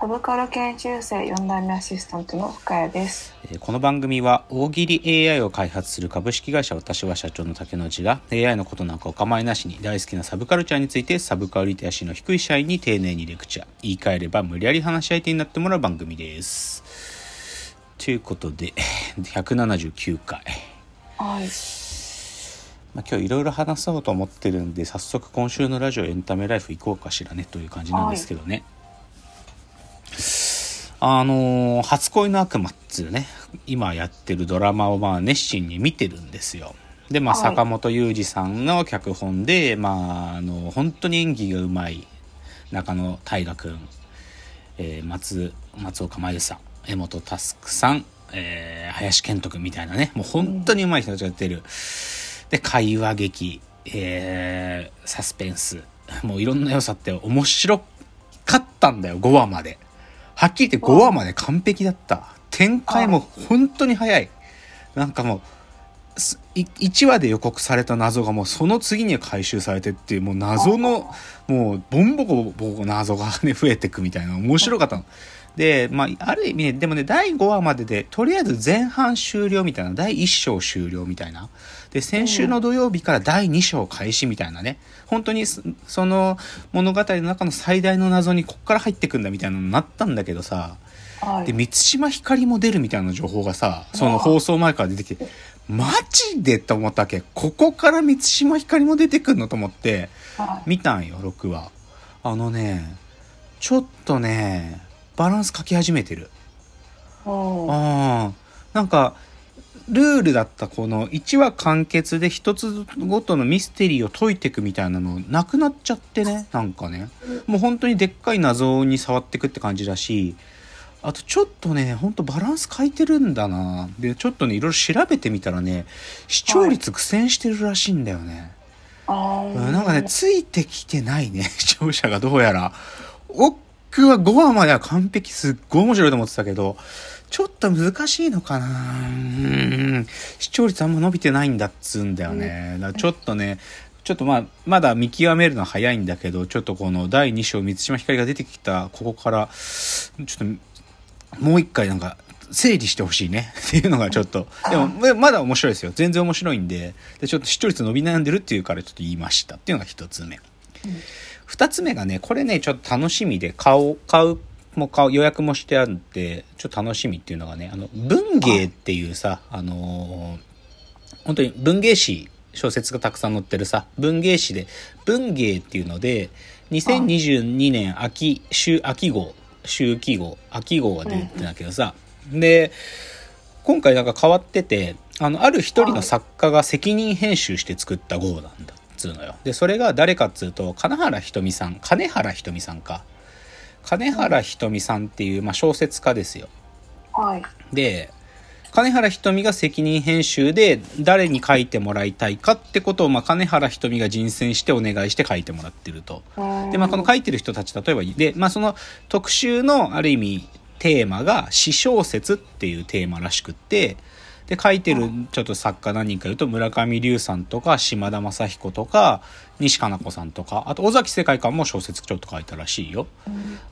サブカル研修生4代目アシスタントの深谷です。えーこの番組は大喜利 AI を開発する株式会社私は社長の竹之内が AI のことなんかお構いなしに大好きなサブカルチャーについてサブカルリテラシーの低い社員に丁寧にレクチャー言い換えれば無理やり話し相手になってもらう番組です。ということで 179回。はい。まあ、今日いろいろ話そうと思ってるんで早速今週のラジオエンタメライフ行こうかしらねという感じなんですけどね、あのー初恋の悪魔」っつうね今やってるドラマをまあ熱心に見てるんですよ。でまあはい。坂本雄二さんの脚本で、まああの本当に演技がうまい中野大河君、えー松松岡真優さん江本佑さん、えー林遣都君みたいなねもう本当にうまい人たちがやってる、で会話劇、えーサスペンスもういろんな良さって面白かったんだよ5話まではっきり言って5話まで完璧だった展開も本当に早いなんかもうすい1話で予告された謎がもうその次には回収されてっていうもう謎のもうボンボコボコ謎がね増えてくみたいな面白かったの。で、まあ、ある意味ね、でもね、第5話までで、とりあえず前半終了みたいな、第1章終了みたいな。で、先週の土曜日から第2章開始みたいなね。本当にそ、その物語の中の最大の謎にこっから入ってくんだみたいなのになったんだけどさ、で、はい。満島ひかりも出るみたいな情報がさ、その放送前から出てきて、マジでと思ったわけ。ここから満島ひかりも出てくんのと思って、はい。見たんよ、6話。あのね、ちょっとね、バランス書き始めてる。ああ、なんか、ルールだったこの1話完結で一つごとのミステリーを解いていくみたいなのなくなっちゃってね、なんかね。もう本当にでっかい謎に触っていくって感じだし、あとちょっとね、ほんとバランス欠いてるんだな。で、ちょっとね、いろいろ調べてみたらね、視聴率苦戦してるらしいんだよね。あーうんなんかね、ついてきてないね、視聴者がどうやら。僕は5話までは完璧すっごい面白いと思ってたけど、ちょっと難しいのかな。うん。視聴率あんま伸びてないんだっつうんだよね。だちょっとね、ちょっとまあ、まだ見極めるのは早いんだけど、ちょっとこの第2章、満島ひかりが出てきた、ここから、ちょっと、もう一回なんか、整理してほしいね。っていうのがちょっと、でも、ままだ面白いですよ。全然面白いんで、で、ちょっと視聴率伸び悩んでるっていうからちょっと言いました。っていうのが一つ目。二つ目がね、これね、ちょっと楽しみで、買おう、買う、もう、予約もしてあるんで、ちょっと楽しみっていうのがね、あの、文芸っていうさ、あのー本当に文芸誌、小説がたくさん載ってるさ、文芸誌で、文芸っていうので、2022年秋、秋、秋号、秋季号、秋号が出てんだけどさ、で、今回なんか変わってて、あの、ある一人の作家が責任編集して作った号なんだつうのよ。で、それが誰かっつうと、金原ひとみさん、金原ひとみさんか。金原ひとみさんっていう、まあ、小説家ですよ。はい。で、金原ひとみが責任編集で誰に書いてもらいたいかってことを、まあ、金原ひとみが人選してお願いして書いてもらってると。で、まあ、この書いてる人たち、例えば、で、まあ、その特集のある意味テーマが詩小説っていうテーマらしくって、で、書いてるちょっと作家何人か言うと、村上龍さんとか、島田正彦とか、西加奈子さんとか、あと、尾崎世界観も小説ちょっと書いたらしいよ。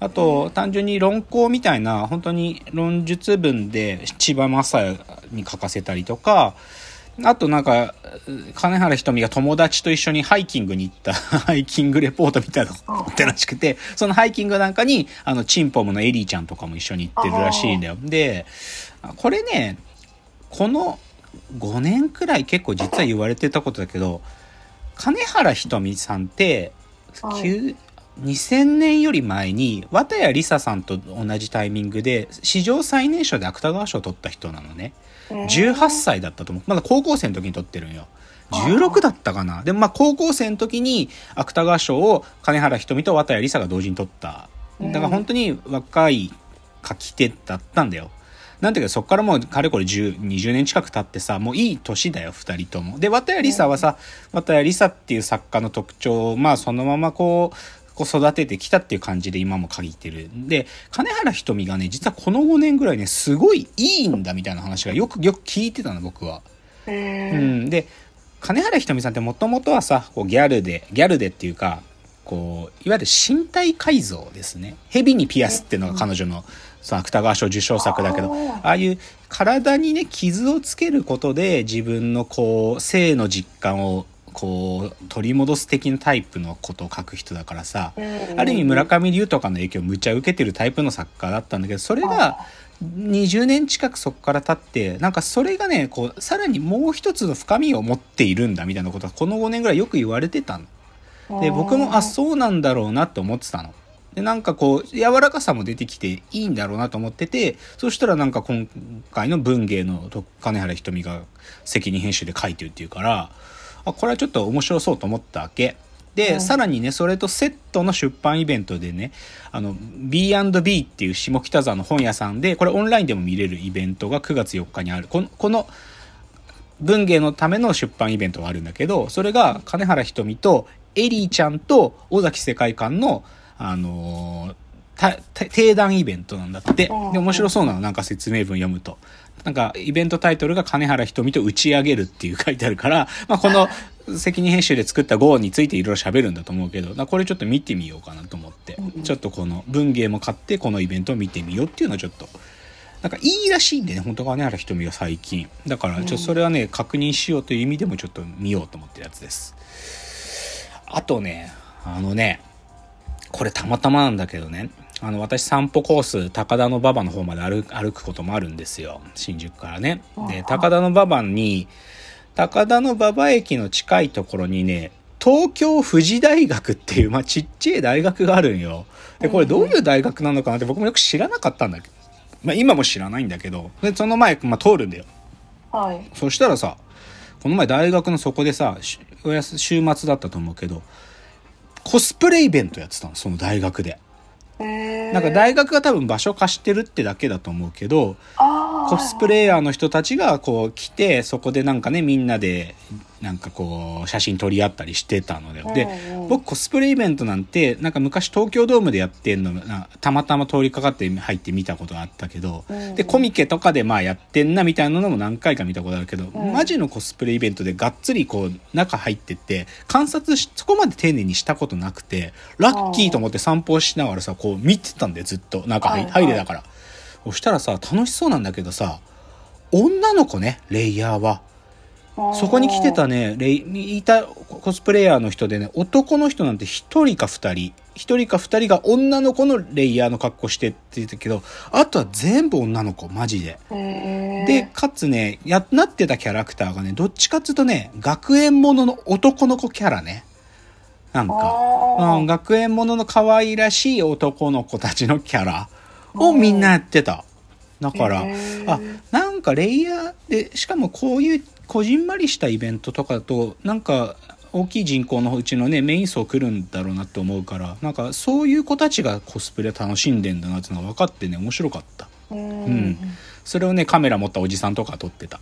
あと、単純に論考みたいな、本当に論述文で千葉正也に書かせたりとか、あとなんか、金原ひとみが友達と一緒にハイキングに行った ハイキングレポートみたいなのをってらしくて、そのハイキングなんかに、あの、チンポムのエリーちゃんとかも一緒に行ってるらしいんだよ。で、これね、この5年くらい結構実は言われてたことだけど、金原ひとみさんって、はい9 2000年より前に綿谷りささんと同じタイミングで史上最年少で芥川賞を取った人なのね。18歳だったと思う。まだ高校生の時に取ってるんよ。16だったかな。でもまあ高校生の時に芥川賞を金原ひとみと綿谷りさが同時に取った。だから本当に若い書き手だったんだよ。なんだけどそっからもうかれこれ10、20年近く経ってさ、もういい年だよ、二人とも。で、綿谷りさはさ、綿谷りさっていう作家の特徴を、まあそのままこう、こう育ててきたっていう感じで今も限ってる。で、金原ひとみがね、実はこの5年ぐらいね、すごいいいんだみたいな話がよくよく聞いてたの、僕は。うへん。で、金原ひとみさんってもともとはさ、こうギャルで、ギャルでっていうか、こう、いわゆる身体改造ですね。蛇にピアスっていうのが彼女の、その芥川賞受賞作だけど、あーああいう体にね、傷をつけることで自分のこう、性の実感をこう、取り戻す的なタイプのことを書く人だからさ、うんある意味村上龍とかの影響をむちゃ受けてるタイプの作家だったんだけど、それが20年近くそこから経って、なんかそれがね、こう、さらにもう一つの深みを持っているんだみたいなことはこの5年ぐらいよく言われてたの。で、僕も、あ、そうなんだろうなって思ってたの。で、なんかこう、柔らかさも出てきていいんだろうなと思ってて、そしたらなんか今回の文芸のと金原ひとみが責任編集で書いてるっていうから、あ、これはちょっと面白そうと思ったわけ。で、うんさらにね、それとセットの出版イベントでね、あの、B&B っていう下北沢の本屋さんで、これオンラインでも見れるイベントが9月4日にある。この、この文芸のための出版イベントがあるんだけど、それが金原ひとみとエリーちゃんと尾崎世界観の、あのー定談イベントなんだって。で、面白そうなの、なんか説明文読むと。なんか、イベントタイトルが金原ひとみと打ち上げるっていう書いてあるから、まあ、この 責任編集で作った GO についていろいろ喋るんだと思うけど、なこれちょっと見てみようかなと思って、ちょっとこの文芸も買ってこのイベントを見てみようっていうのはちょっと、なんかいいらしいんでね、本当金原ひとみが最近。だから、ちょっとそれはね、確認しようという意味でもちょっと見ようと思ってるやつです。あとね、あのね、これたまたまなんだけどね、あの、私散歩コース、高田の馬場の方まで歩く歩くこともあるんですよ。新宿からね。で、高田の馬場に、高田の馬場駅の近いところにね、東京富士大学っていう、まあ、ちっちゃい大学があるんよ。で、これどういう大学なのかなって僕もよく知らなかったんだけど、まあ、今も知らないんだけど、で、その前、まあ、通るんだよ。はい。そしたらさ、この前大学のそこでさ、しおやす週末だったと思うけど、コスプレイベントやってたの、その大学で。へなんか大学が多分場所貸してるってだけだと思うけど、コスプレイヤーの人たちがこう来て、そこでなんかね、みんなで、なんかこう、写真撮り合ったりしてたので。で僕コスプレイベントなんて、なんか昔東京ドームでやってんの、なたまたま通りかかって入って見たことがあったけど、うんで、コミケとかでまあやってんなみたいなのも何回か見たことあるけど、んマジのコスプレイベントでがっつりこう、中入ってって、観察し、そこまで丁寧にしたことなくて、ラッキーと思って散歩しながらさ、こう見てたんだよ、ずっと。中入れだから。そしたらさ、楽しそうなんだけどさ、女の子ね、レイヤーは。そこに来てたね、レイ、いたコスプレイヤーの人でね、男の人なんて一人か二人。一人か二人が女の子のレイヤーの格好してって言ってたけど、あとは全部女の子、マジで。で、かつね、や、なってたキャラクターがね、どっちかっていうとね、学園ものの男の子キャラね。なんか、うん、学園ものの可愛らしい男の子たちのキャラをみんなやってた。だから、あ、なんかレイヤーで、しかもこういうこじんまりしたイベントとかだと、なんか大きい人口のうちのね、メイン層来るんだろうなって思うから、なんかそういう子たちがコスプレ楽しんでんだなっていうのが分かってね、面白かった。うんうんそれをね、カメラ持ったおじさんとか撮ってた。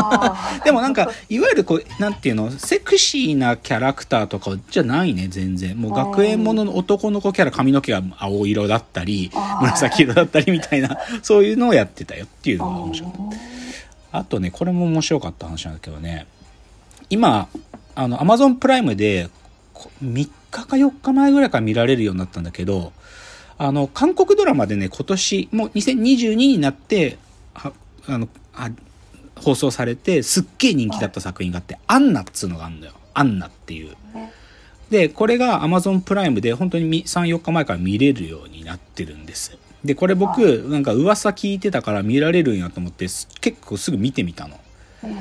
でもなんか、いわゆるこう、なんていうの、セクシーなキャラクターとかじゃないね、全然。もう学園ものの男の子キャラ、髪の毛が青色だったり紫色だったりみたいな、そういうのをやってたよっていうのが面白かった。あとね、これも面白かった話なんだけどね、今、あの、アマゾンプライムで、こ3日か4日前ぐらいから見られるようになったんだけど、あの、韓国ドラマでね、今年、もう2022になって、はあの、あ放送されて、すっげえ人気だった作品があって、アンナっつうのがあるんだよ。アンナっていう。で、これが Amazon プライムで本当にみ3、4日前から見れるようになってるんです。で、これ僕、なんか噂聞いてたから見られるんやと思って、す結構すぐ見てみたの。うん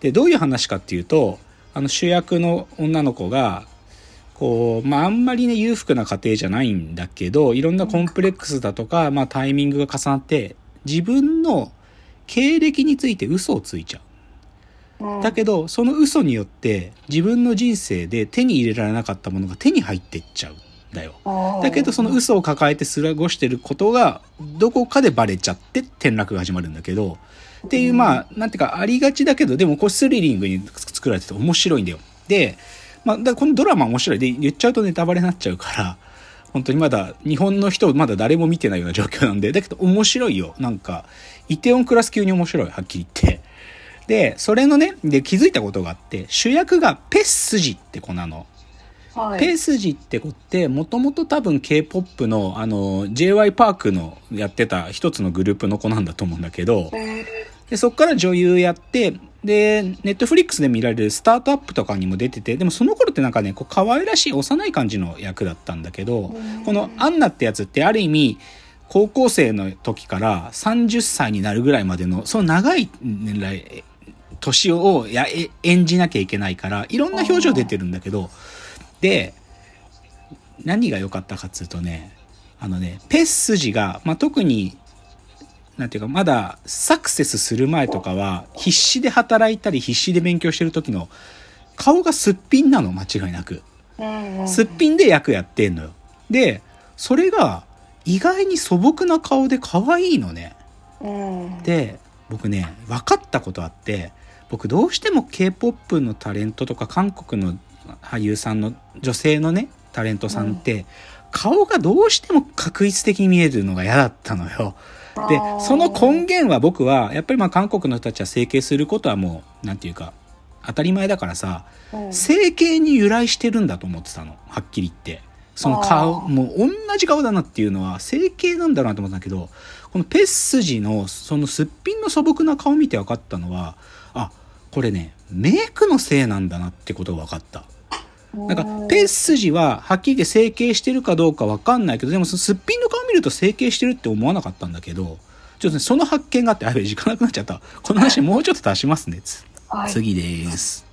で、どういう話かっていうと、あの主役の女の子が、こう、まあ、あんまりね、裕福な家庭じゃないんだけど、いろんなコンプレックスだとか、まあ、タイミングが重なって、自分の経歴について嘘をついちゃう。うんだけど、その嘘によって自分の人生で手に入れられなかったものが手に入ってっちゃうんだよ。だけどその嘘を抱えて過ごしてることがどこかでバレちゃって転落が始まるんだけど、っていうまあ、なんていうかありがちだけど、でもこれスリリングに作られてて面白いんだよ。で、まあ、だこのドラマ面白い。で、言っちゃうとネタバレになっちゃうから、本当にまだ日本の人まだ誰も見てないような状況なんで、だけど面白いよ。なんか、イテオンクラス級に面白い、はっきり言って。で、それのね、で気づいたことがあって、主役がペッスジって子なの。はい、ペースジって子って、もともと多分 K-POP の、あの、JY パークのやってた一つのグループの子なんだと思うんだけど、でそっから女優やって、で、ネットフリックスで見られるスタートアップとかにも出てて、でもその頃ってなんかね、こう可愛らしい幼い感じの役だったんだけど、このアンナってやつってある意味、高校生の時から30歳になるぐらいまでの、その長い年来、年をや演じなきゃいけないから、いろんな表情出てるんだけど、で、何が良かったかっつうとね、あのね、ペッスジが、まあ、特に、なんていうか、まだサクセスする前とかは、必死で働いたり、必死で勉強してる時の、顔がすっぴんなの、間違いなく。すっぴんで役やってんのよ。で、それが、意外に素朴な顔で可愛いのね。で、僕ね、分かったことあって、僕どうしても K-POP のタレントとか韓国の俳優さんの女性のねタレントさんって、うん、顔がどうしても確率的に見えるのが嫌だったのよ。でその根源は僕はやっぱりまあ韓国の人たちは整形することはもう何て言うか当たり前だからさ、うん、整形に由来してるんだと思ってたのはっきり言って。その顔、もう同じ顔だなっていうのは整形なんだろうなと思ったんだけど、このペッスジのそのすっぴんの素朴な顔見て分かったのは、あ、これね、メイクのせいなんだなってことが分かった。なんか、ペッスジは、はっきり言って整形してるかどうかわかんないけど、でも、すっぴんの顔見ると整形してるって思わなかったんだけど、ちょっとね、その発見があって、あべ、時間なくなっちゃった。この話もうちょっと足しますね。はい、次です。